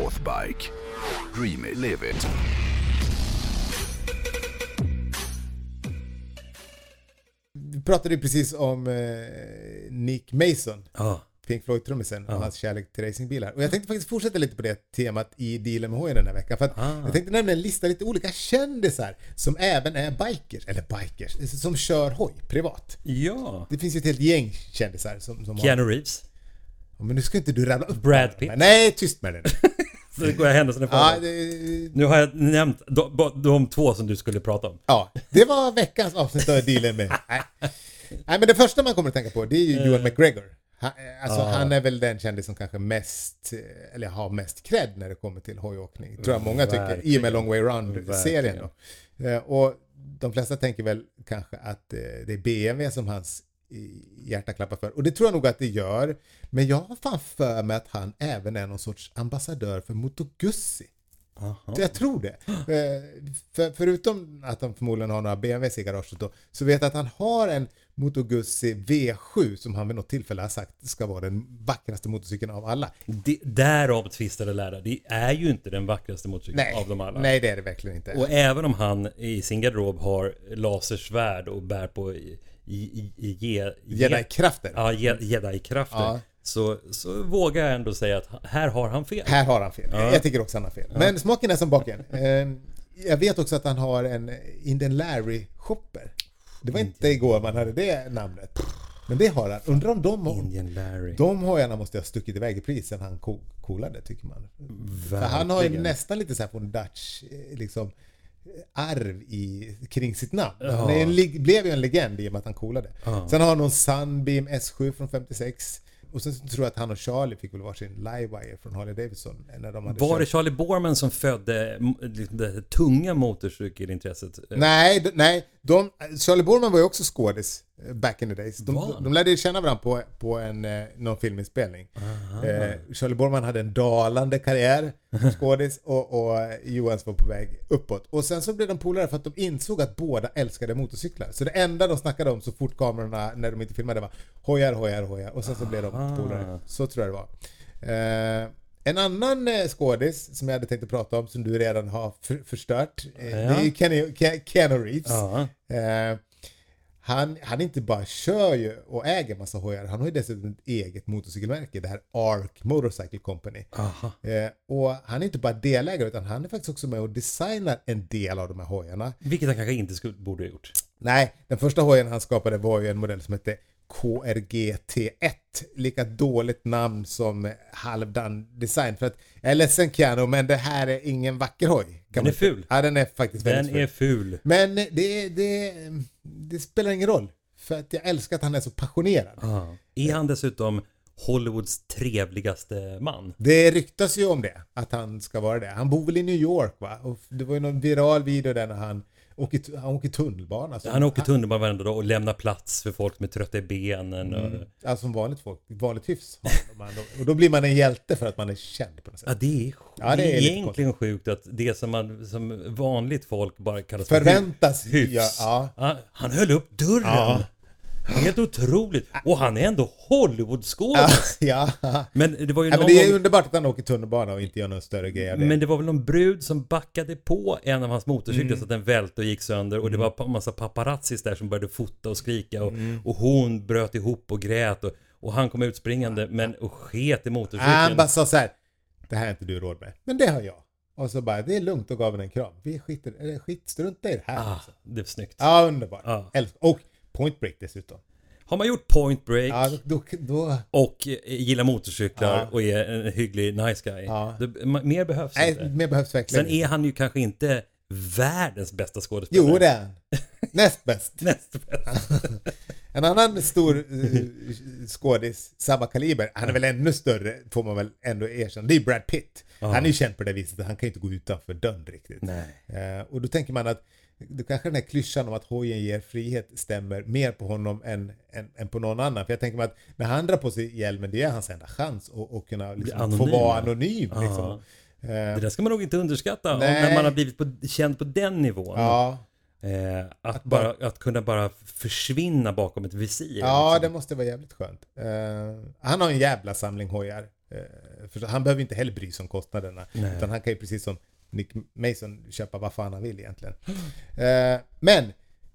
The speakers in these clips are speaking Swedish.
Northbike. Dream it, live it. Vi pratade ju precis om eh, Nick Mason, Ja. Pink Floyd-trummisen, och hans kärlek till racingbilar. Och jag tänkte faktiskt fortsätta lite på det temat i dealen med hojen den här veckan. För att Ah. jag tänkte nämna en lista lite olika kändisar som även är bikers, eller bikers, som kör hoj privat. Ja. Det finns ju ett helt gäng kändisar som, som har... Keanu Reeves. Ja, Men nu ska inte du rabbla upp Brad. Pitt. Nej, tyst med det nu. Det går jag händelserna ja, det, Nu har jag nämnt de, de, två som du skulle prata om. ja, det var veckans avsnitt av dealen med... Nej. Nej, men det första man kommer att tänka på det är ju Ewan McGregor. Han, alltså, Ah. han är väl den kändis som kanske mest, eh, eller har mest cred när det kommer till hojåkning. Tror jag många tycker, i och Verkligen. med Long Way Round-serien. Verkligen. Eh, Och de flesta tänker väl kanske att eh, det är BMW som hans hjärta klappar för. Och det tror jag nog att det gör. Men jag har fan för mig att han även är någon sorts ambassadör för Moto Guzzi. Aha. Jag tror det. Eh, För, förutom att han förmodligen har några BMWs i garaget då, så vet jag att han har en Moto Guzzi V7 som han vid något tillfälle har sagt ska vara den vackraste motorcykeln av alla. Det, därav tvistade lärare. Det är ju inte den vackraste motorcykeln Nej, av dem alla. nej det är det verkligen inte. Och även om han i sin garderob har lasersvärd och bär på Jedi-krafter. Ja, je- jedi-krafter. Ja. Så, så vågar jag ändå säga att här har han fel. Här har han fel. Ja. Jag tycker också han har fel. Men smaken är som baken. Eh, Jag vet också att han har en Indian Larry shopper. Det var inte igår man hade det namnet. Men det har han. Undrar om de, Indian Larry. de hojarna måste ha stuckit iväg i pris sen han co- coolade tycker man. För han har ju Verkligen. nästan lite så här från Dutch eh, liksom arv i, kring sitt namn. Ja. Han är en, blev ju en legend i och med att han coolade. Ja. Sen har han någon Sunbeam S7 från 56. Och sen tror jag att han och Charlie fick väl varsin Livewire från Harley Davidson. När de hade Var det kört. Charlie Borman som födde liksom det tunga motorcykelintresset? Nej, nej. De, Charlie Borman var ju också skådis back in the days. De, de, lärde känna varandra på, på en, eh, någon filminspelning. Eh, Charlie Borman hade en dalande karriär som skådis och, och Johans var på väg uppåt. Och sen så blev de polare för att de insåg att båda älskade motorcyklar. Så det enda de snackade om så fort kamerorna, när de inte filmade, var hojar, hojar, hojar. Och sen så blev de polare. Så tror jag det var. Eh, en annan eh, skådis som jag hade tänkt att prata om som du redan har för, förstört. Eh, Det är ju Kenny, Ke- Keanu Reeves. Ja. Eh, han, han inte bara kör ju och äger massa hojar, han har ju dessutom ett eget motorcykelmärke, det här ARC Motorcycle Company. Eh, och han är inte bara delägare utan han är faktiskt också med och designar en del av de här hojarna. Vilket han kanske inte skulle, borde ha gjort. Nej, den första hojen han skapade var ju en modell som hette KRGT1. Lika dåligt namn som halvdan design. För att, jag är ledsen Keanu, men det här är ingen vacker hoj. Den är ful. Ja, den är faktiskt Den väldigt ful. är ful. Men det, det, det spelar ingen roll. För att jag älskar att han är så passionerad. Ja. Är han dessutom Hollywoods trevligaste man? Det ryktas ju om det, att han ska vara det. Han bor väl i New York va? Och det var ju någon viral video där när han åker, han åker tunnelbana. Så Han åker tunnelbana varenda dag och lämnar plats för folk som är trötta i benen. Och... Alltså som vanligt folk, vanligt hyfs. Och då blir man en hjälte för att man är känd på något sätt. Ja, det är, Ja, det det är är lite egentligen sjukt att det som, man, som vanligt folk bara kallas för Förväntas hyfs. ja. Ja, han höll upp dörren. Helt otroligt. Och han är ändå Hollywoodskådis. Ja. Men det var ju ja någon men det är gång... underbart att han åker tunnelbana och inte gör någon större grej av det. Men det var väl någon brud som backade på en av hans motorcyklar Mm. så att den välte och gick sönder och det var en massa paparazzis där som började fota och skrika och, Mm. och hon bröt ihop och grät och, och han kom ut springande men och sket i motorcykeln. han bara sa så här. Det här är inte du råd med. Men det har jag. Och så bara, det är lugnt och gav henne en kram. Vi skiter, eller skit, strunta i det här. Ah, alltså. det är snyggt. Ja, underbart. Älsk- Och Point Break dessutom. Har man gjort Point Break Ja, då, då, och eh, gillar motorcyklar Ja. och är en hygglig nice guy. Ja. Ma- mer behövs nej, inte. mer behövs verkligen Sen är han ju kanske inte världens bästa skådespelare. Jo, det är han. Näst bäst. Näst bäst. En annan stor uh, skådis, samma kaliber, han är väl ännu större, får man väl ändå erkänna, det är Brad Pitt. Han är ju känd på det viset han kan ju inte gå utanför dörren riktigt. Nej. Eh, och då tänker man att då kanske den här klyschan om att hojen ger frihet stämmer mer på honom än, än, än på någon annan. För jag tänker mig att när han drar på sig hjälmen, det är hans enda chans att, att kunna liksom, få vara anonym. Liksom. Eh, Det där ska man nog inte underskatta när man har blivit på, känd på den nivån. ja, Eh, att, Att bara, att kunna bara försvinna bakom ett visir. ja, liksom. det måste vara jävligt skönt. Eh, han har en jävla samling hojar. eh, För han behöver inte heller bry sig om kostnaderna. Nej. Utan han kan ju precis som Nick Mason köpa vad fan han vill egentligen. Eh, men,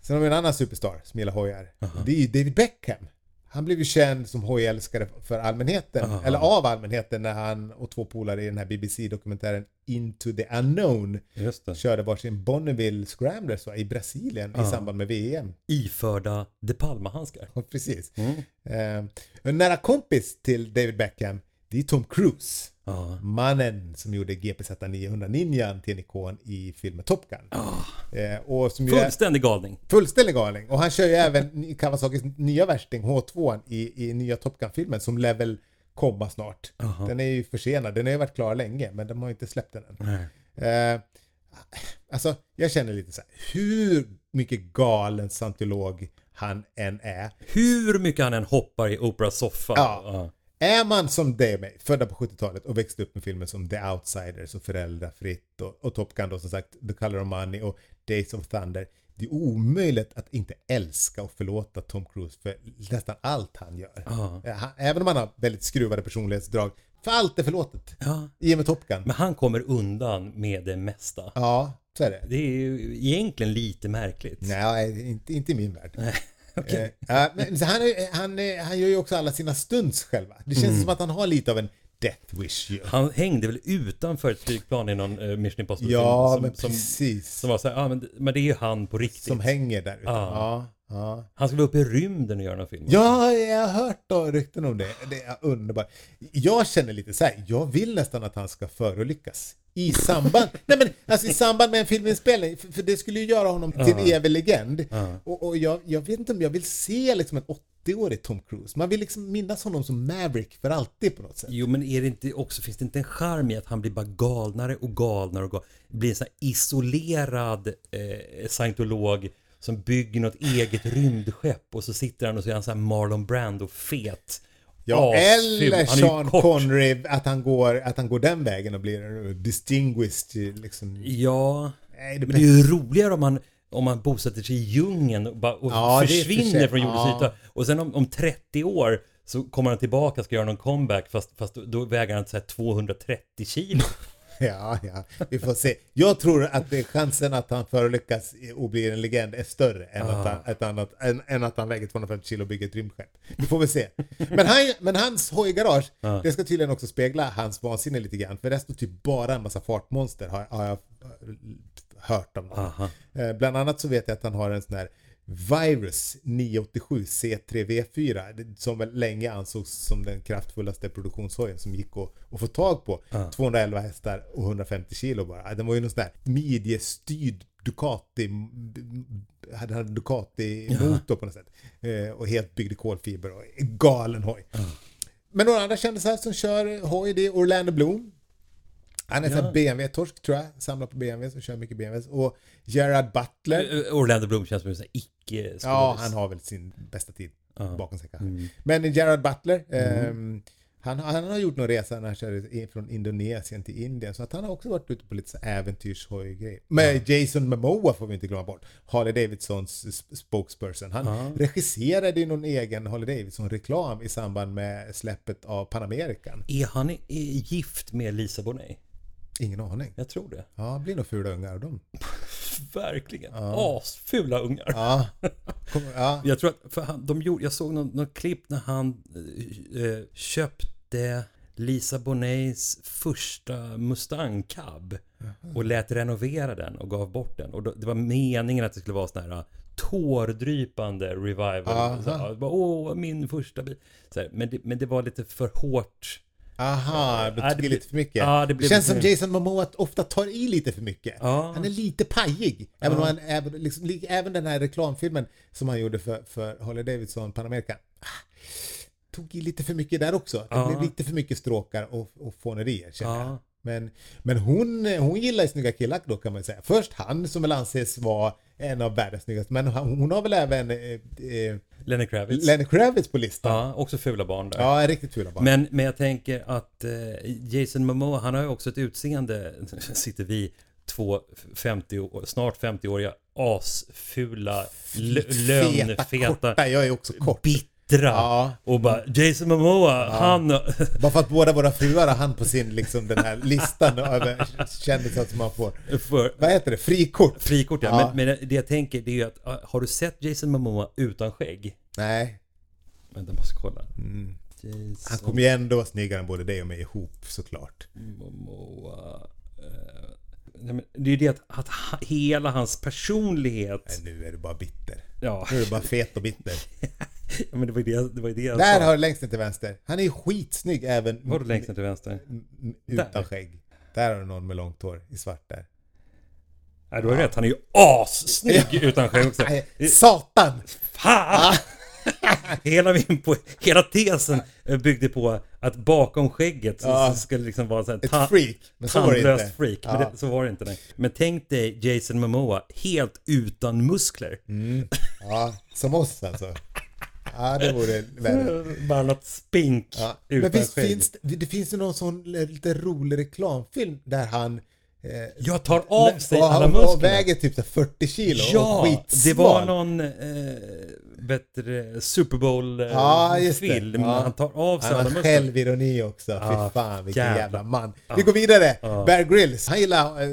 sen har vi en annan superstar som gillar hojar. Det är ju David Beckham. Han blev ju känd som hojälskare för allmänheten, Aha. eller av allmänheten när han och två polare i den här BBC-dokumentären Into the Unknown körde varsin Bonneville Scramblers va, i Brasilien i Ja. samband med VM. Iförda De Palma-handskar. Precis. Mm. Eh, en nära kompis till David Beckham, det är Tom Cruise. Ja. Mannen som gjorde GPZ 900 Ninjan till en ikon i filmen Top Gun. Ah. Eh, och som ju är Fullständig galning. fullständig galning. Och han kör ju även Kawasakis nya värsting H2 i, i nya Top Gun-filmen som lär väl komma snart. Aha. Den är ju försenad, den har ju varit klar länge men de har ju inte släppt den än. Nej. Eh, alltså, jag känner lite så här, hur mycket galen scientolog han än är. Hur mycket han än hoppar i Oprahs soffa. Ja. Är man som dig och mig, födda på 70-talet och växte upp med filmer som The Outsiders och Föräldrafritt och, och Top Gun då som sagt The Color of Money och Days of Thunder. Det är omöjligt att inte älska och förlåta Tom Cruise för nästan allt han gör. Han- Även om han har väldigt skruvade personlighetsdrag. För allt är förlåtet. Ja. I och med Top Gun. Men han kommer undan med det mesta. Ja, så är det. Det är ju egentligen lite märkligt. Nej, inte, inte i min värld. Okej. Eh, men han, är- han, är- han gör ju också alla sina stunts själva. Det känns som att han har lite av en death wish ju. Han hängde väl utanför ett flygplan i någon uh, Mission Impossible Ja, film men som, som, precis. som var så här, ah, men, men det är ju han på riktigt. Som hänger där ute. Ja. Ja. Ja. Han skulle upp i rymden och göra någon film. ja, jag har hört då rykten om det. Det är underbart. Jag känner lite så här, jag vill nästan att han ska förolyckas. I samband, nej men alltså i samband med en filminspelning, för, för det skulle ju göra honom till en evig legend. Ja. Och, och jag, jag vet inte om jag vill se liksom en 80-årig Tom Cruise. Man vill liksom minnas honom som Maverick för alltid på något sätt. Jo men är det inte också, finns det inte en charm i att han blir bara galnare och galnare och galnare? Blir en sån här isolerad eh, scientolog som bygger något eget rymdskepp och så sitter han och så är han så här Marlon Brando fet. Ja, eller Han Sean. Connery, att han, går, att han går den vägen och blir distinguished liksom. Ja, Nej, det men det är ju roligare om man om man bosätter sig i djungeln och, bara, och Ja, försvinner från jordens ja. yta. Och sen om, om 30 år så kommer han tillbaka och ska göra någon comeback fast, fast då, väger han så här 230 kilo. Ja, ja, vi får se. Jag tror att det är chansen att han förolyckas och blir en legend är större än, att, han, ett annat, än, än att han väger 250 kilo och bygger ett rymdskepp. Vi får väl se. Men, han, men hans hojgarage, Ja. det ska tydligen också spegla hans vansinne lite grann. För det står typ bara en massa fartmonster har, har jag hört om. Eh, Bland annat så vet jag att han har en sån här Virus 987 C3V4 det- som väl länge ansågs som den kraftfullaste produktionshojen som gick att, att få tag på. 211 hästar och 150 kilo bara. Den var ju någon sån där midjestyrd Ducati hade hade Ducati-motor på något sätt. Eh, och helt byggd i kolfiber och galen hoj. Men några andra kändisar som kör hoj det är Orlando Bloom. Han är här BMW-torsk tror jag, samlar på BMWs och kör mycket BMWs. Och Gerard Butler. Eh, Orlando Bloom känns som en icke Ja, han har väl sin bästa tid Ja. bakom sig kanske. Mm. Men Gerard Butler, ehm, han, han har gjort någon resa när han körde från Indonesien till Indien. Så att han har också varit ute på lite äventyrshojgrejer. Men Jason Momoa får vi inte glömma bort. Harley Davidsons spokesperson. Han Ja. regisserade ju någon egen Harley Davidson-reklam i samband med släppet av Panamerican. Är han gift med Lisa Bonet? Ingen aning. Jag tror det. Ja, det blir nog fula ungar dem. Verkligen. Asfula ungar. Ja. Ja. Jag tror att, för han, de gjorde, jag såg någon, någon klipp när han eh, eh, köpte Lisa Bonets första Mustang Cab och lät renovera den och gav bort den. Och då, det var meningen att det skulle vara sån här tårdrypande revival. Aha. Så, bara, Åh, min första bil. Så här, men, det, men det var lite för hårt. Aha, Ja, det det tog blir- lite för mycket. ja, det det, känns som Jason Momoa ofta tar i lite för mycket. Ja. Han är lite pajig. Även, han, även, liksom, li- även den här reklamfilmen som han gjorde för, för Harley Davidson, Panamerika. Ah, tog i lite för mycket där också. Det Ja. blev lite för mycket stråkar och, och fånerier känner jag. Men, men hon, hon gillar ju snygga killar då kan man säga. Först han som väl anses vara en av världens snyggaste. Men hon har väl även eh, eh, Lenny Kravitz. Lenny Kravitz på listan. ja, också fula barn där. Ja, riktigt fula barn. Men, men jag tänker att eh, Jason Momoa, han har ju också ett utseende, sitter vi två 50, år- snart 50-åriga asfula, lö- Feta, lönfeta. Jag är också kort. bittra glittra. Ja. Och bara Jason Momoa, han... Bara för att båda våra fruar har han på sin, liksom den här listan över kändisar som man får. För, Vad heter det? Frikort? frikort ja. Ja. Men, men det jag tänker det är ju att, har du sett Jason Momoa utan skägg? Nej. Vänta, jag måste kolla. Mm. Han kommer ju ändå vara snyggare än både dig och mig ihop såklart. Momoa... eh, det är ju det att, att hela hans personlighet... Nej, nu är du bara bitter. Ja, Nu är du bara fet och bitter. ja, men det var ju det, det, var ju det jag Där sa. har du längst ner till vänster. Han är ju skitsnygg även Var du längst ner till vänster? utan Där. skägg. Där har du någon med långt hår i svart där. Nej, du har rätt. Han är ju assnygg utan skägg också. Satan! Fan! hela min po- hela tesen byggde på att bakom skägget så, Ja. så skulle det liksom vara så här Ett freak. Men så var det inte. freak. Men Ja. det, så var det inte. Nej. Men tänk dig Jason Momoa helt utan muskler. Mm. Ja, som oss alltså. Ja, det vore värre. Bara något spink Ja. Men visst finns det, det finns ju någon sån lite rolig reklamfilm där han Jag tar av sig och, alla och, muskler. och väger typ så här 40 kilo och Ja, skitsmal. det var någon eh, bättre Super Bowl eh, Ja. Ja. Han tar av sig Han alla har muskler. självironi också. Ja, Fy fan vilken jävlar. jävla man. Vi går vidare. Ja. Bear Grylls. Han gillar eh,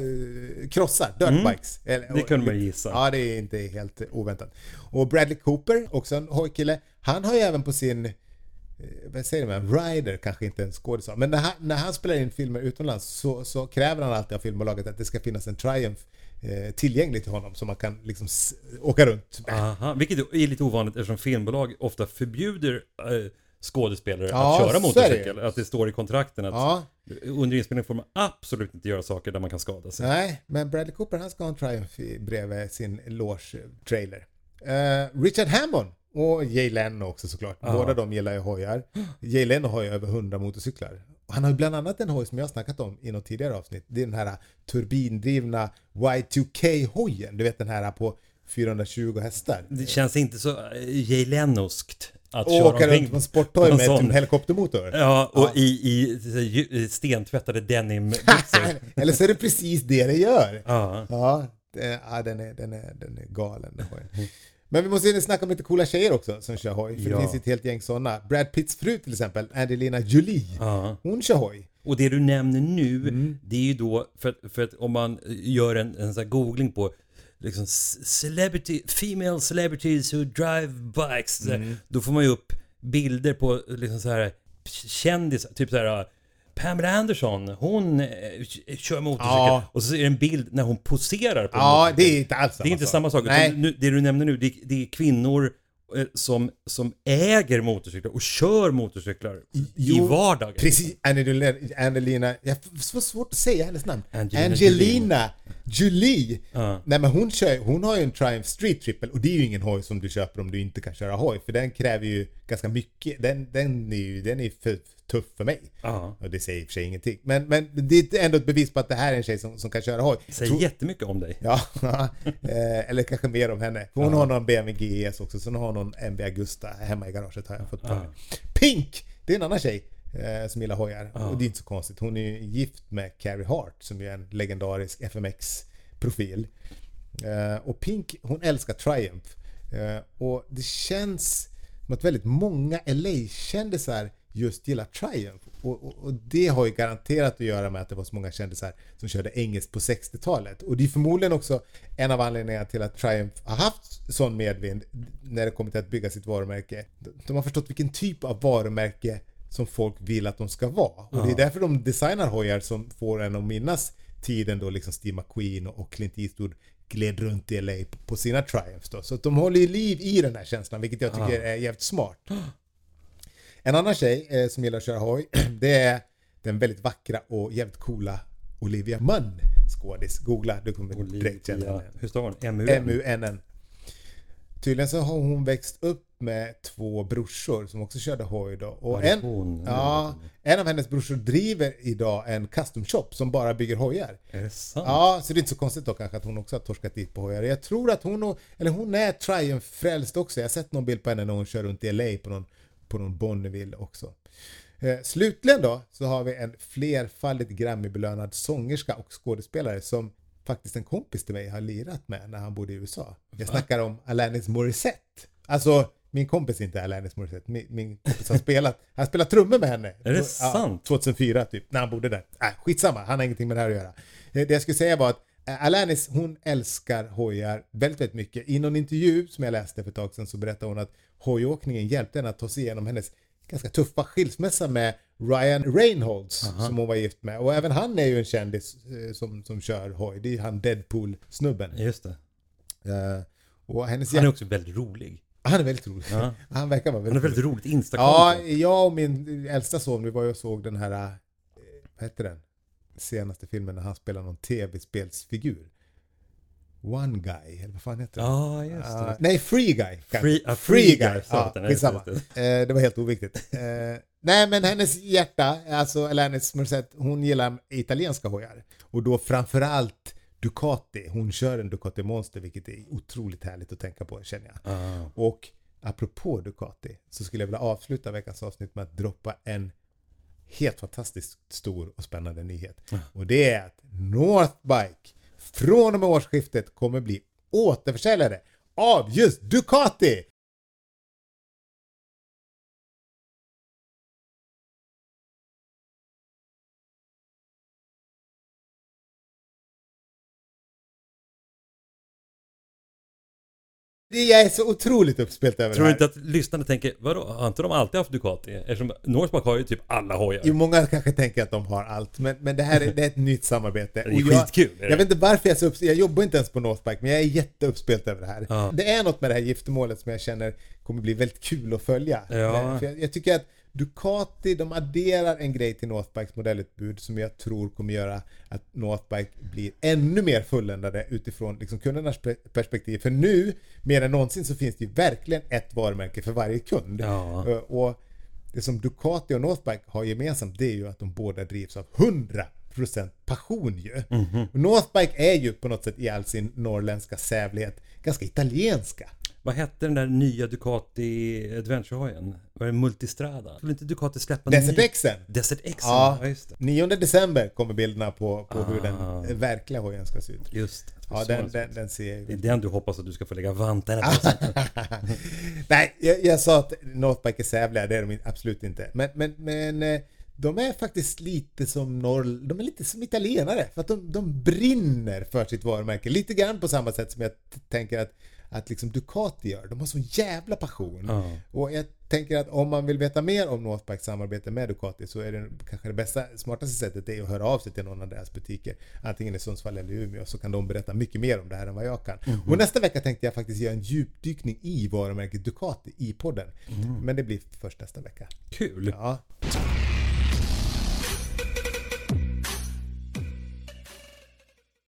krossar, dirtbikes. Mm. Det kunde man gissa. Ja, det är inte helt oväntat. Och Bradley Cooper, också en hojkille. Han har ju även på sin, eh, vad säger man, rider, kanske inte en skådis men när han, när han spelar in filmer utomlands så, så kräver han alltid av filmbolaget att det ska finnas en Triumph eh, tillgänglig till honom så man kan liksom åka runt. Aha, vilket är lite ovanligt eftersom filmbolag ofta förbjuder eh, skådespelare Ja, att köra är motorcykel. Att det står i kontrakten att Ja, under inspelning får man absolut inte göra saker där man kan skada sig. Nej, men Bradley Cooper han ska ha en Triumph bredvid sin loge-trailer. Eh, Richard Hammond och Jay Leno också såklart. Ja. Båda de gillar ju hojar. Jay Leno har ju över 100 motorcyklar. Och han har ju bland annat en hoj som jag har snackat om i något tidigare avsnitt. Det är den här turbindrivna Y2K-hojen. Du vet den här på 420 hästar. Det känns inte så eh, Jay Lenoskt att Och köra åka runt på en sporthoj med sån. en helikoptermotor. Ja, och Ja. i, i, i stentvättade denimbyxor. Eller så är det precis det det gör. ja. Ja, den, är, den, är, den är galen den. Men vi måste ju snacka om lite coola tjejer också som kör hoj. För Ja. det finns ett helt gäng sådana. Brad Pitts fru till exempel, Angelina Jolie. ja. Hon kör hoj. Och det du nämner nu, Mm. det är ju då, för för att om man gör en, en sån googling på liksom celebrity, female celebrities who drive bikes, Mm. då får man ju upp bilder på liksom så här kändisar, typ så här Pamela Anderson, hon eh, kör motorcykel. Ja. Och så är det en bild när hon poserar på en Ja, motorcykel. det är inte alls samma Det är inte sak. samma sak. Nej. Nu, det du nämner nu, det, det är kvinnor eh, som, som äger motorcyklar och kör motorcyklar i Jo, vardagen. Precis, Angelina, Angelina, jag har så svårt att säga hennes namn. Angelina Angelina Jolie. Ja. Nej men hon, kör, hon har ju en Triumph Street Triple och det är ju ingen hoj som du köper om du inte kan köra hoj. För den kräver ju ganska mycket, den, den är ju den är för tuff för mig. Ja. Och det säger i och för sig ingenting. Men, men det är ändå ett bevis på att det här är en tjej som, som kan köra hoj. Säger Tror- jättemycket om dig. Ja, eh, eller kanske mer om henne. Hon har någon BMW GS också, så hon har någon MV Agusta hemma i garaget har jag fått mig. Pink! Det är en annan tjej eh, som gillar hojar. Och det är inte så konstigt. Hon är ju gift med Carrie Hart som är en legendarisk FMX-profil. Eh, och Pink, hon älskar Triumph. Eh, och det känns som att väldigt många LA-kändisar just gillar Triumph. Och, och, och det har ju garanterat att göra med att det var så många kändisar som körde engelskt på 60-talet. Och det är förmodligen också en av anledningarna till att Triumph har haft sån medvind när det kommer till att bygga sitt varumärke. De har förstått vilken typ av varumärke som folk vill att de ska vara. Och det är därför de designar hojar som får en att minnas tiden då liksom Steve McQueen och Clint Eastwood gled runt i LA på sina Triumphs då. Så att de håller ju liv i den här känslan, vilket jag tycker är jävligt smart. En annan tjej eh, som gillar att köra hoj, det är den väldigt vackra och jävligt coola Olivia Munn, skådis. Googla, du kommer direkt känna Olivia, henne. hur stavar hon? MU? M-U-N-N. Tydligen så har hon växt upp med två brorsor som också körde hoj då. Och en, hon? ja, en av hennes brorsor driver idag en custom shop som bara bygger hojar. Är det sant? Ja, så det är inte så konstigt då kanske att hon också har torskat dit på hojar. Jag tror att hon, eller hon är Triumph-frälst också. Jag har sett någon bild på henne när hon kör runt i LA på någon, på någon Bonneville också. Eh, slutligen då så har vi en flerfaldigt Grammy-belönad sångerska och skådespelare som faktiskt en kompis till mig har lirat med när han bodde i USA. Jag snackar om Alanis Morissette. Alltså min kompis är inte Alanis Morissette. Min, min kompis har spelat, han spelat trummor med henne. Är det Ja, sant? 2004 typ, när han bodde där. Äh, skitsamma, han har ingenting med det här att göra. Eh, Det jag skulle säga var att eh, Alanis, hon älskar hojar väldigt, väldigt mycket. I någon intervju som jag läste för ett tag sedan så berättade hon att hojåkningen hjälpte henne att ta sig igenom hennes ganska tuffa skilsmässa med Ryan Reynolds som hon var gift med. Och även han är ju en kändis eh, som, som kör hoj. Det är han Deadpool-snubben. Just det. Eh, och hennes Han är också väldigt rolig. Han är väldigt rolig. Ja. Han verkar vara Han är väldigt väldigt rolig. roligt instakonto. Ja, jag och min äldsta son, vi var ju och såg den här, eh, vad heter den? Senaste filmen när han spelar någon tv-spelsfigur. One Guy, eller vad fan heter den? Ja, just Ah, det. nej, Free Guy. Free- ah, Free Guy, så Ja, den. skitsamma. Eh, det var helt oviktigt. Eh, nej, men hennes hjärta, alltså Alanis Morissette, hon gillar italienska hojar. Och då framförallt Ducati. Hon kör en Ducati Monster, vilket är otroligt härligt att tänka på, känner jag. Ah. Och apropå Ducati så skulle jag vilja avsluta veckans avsnitt med att droppa en helt fantastiskt stor och spännande nyhet. Och det är att Northbike från och med årsskiftet kommer bli återförsäljare av just Ducati! Jag är så otroligt uppspelt över Tror det du här. inte att lyssnarna tänker, vadå, har inte de alltid haft Ducati? Eftersom Northmark har ju typ alla hojar. Jo, många kanske tänker att de har allt, men, men det här är, det är ett nytt samarbete. Det är jag, skitkul, är det? Jag vet inte varför jag är så uppspelt, jag jobbar inte ens på Northbike, men jag är jätteuppspelt över det här. Ja. Det är något med det här giftermålet som jag känner kommer bli väldigt kul att följa. Ja. För jag, jag tycker att Ducati, de adderar en grej till Northbikes modellutbud som jag tror kommer göra att Northbike blir ännu mer fulländade utifrån liksom kundernas pe- perspektiv. För nu, mer än någonsin, så finns det ju verkligen ett varumärke för varje kund. Ja. Eh, Och det som Ducati och Northbike har gemensamt det är ju att de båda drivs av 100% passion ju. Mhm. Och Northbike är ju på något sätt i all sin norrländska sävlighet ganska italienska. Vad hette den där nya Ducati Adventure-hojen? Var det Multistrada? Skulle inte Ducati släppa en Desert ny? Xen. Desert X, Ja, ja just det. 9 december kommer bilderna på, på hur Ah. den verkliga hojen ska se ut. Just det. Ja, den, den ser den, den ser Det är den du hoppas att du ska få lägga vantarna på. Nej, jag, jag sa att Northbike är sävliga, det är de absolut inte. Men, men, men eh, de är faktiskt lite som norr... De är lite som italienare, för att de, de brinner för sitt varumärke. Lite grann på samma sätt som jag tänker att, att liksom Ducati gör. De har sån jävla passion. Ja. Och jag tänker att om man vill veta mer om Northbikes samarbete med Ducati så är det kanske det bästa, smartaste sättet är att höra av sig till någon av deras butiker. Antingen i Sundsvall eller Umeå så kan de berätta mycket mer om det här än vad jag kan. Och nästa vecka tänkte jag faktiskt göra en djupdykning i varumärket Ducati i podden. Men det blir först nästa vecka. Kul! Ja.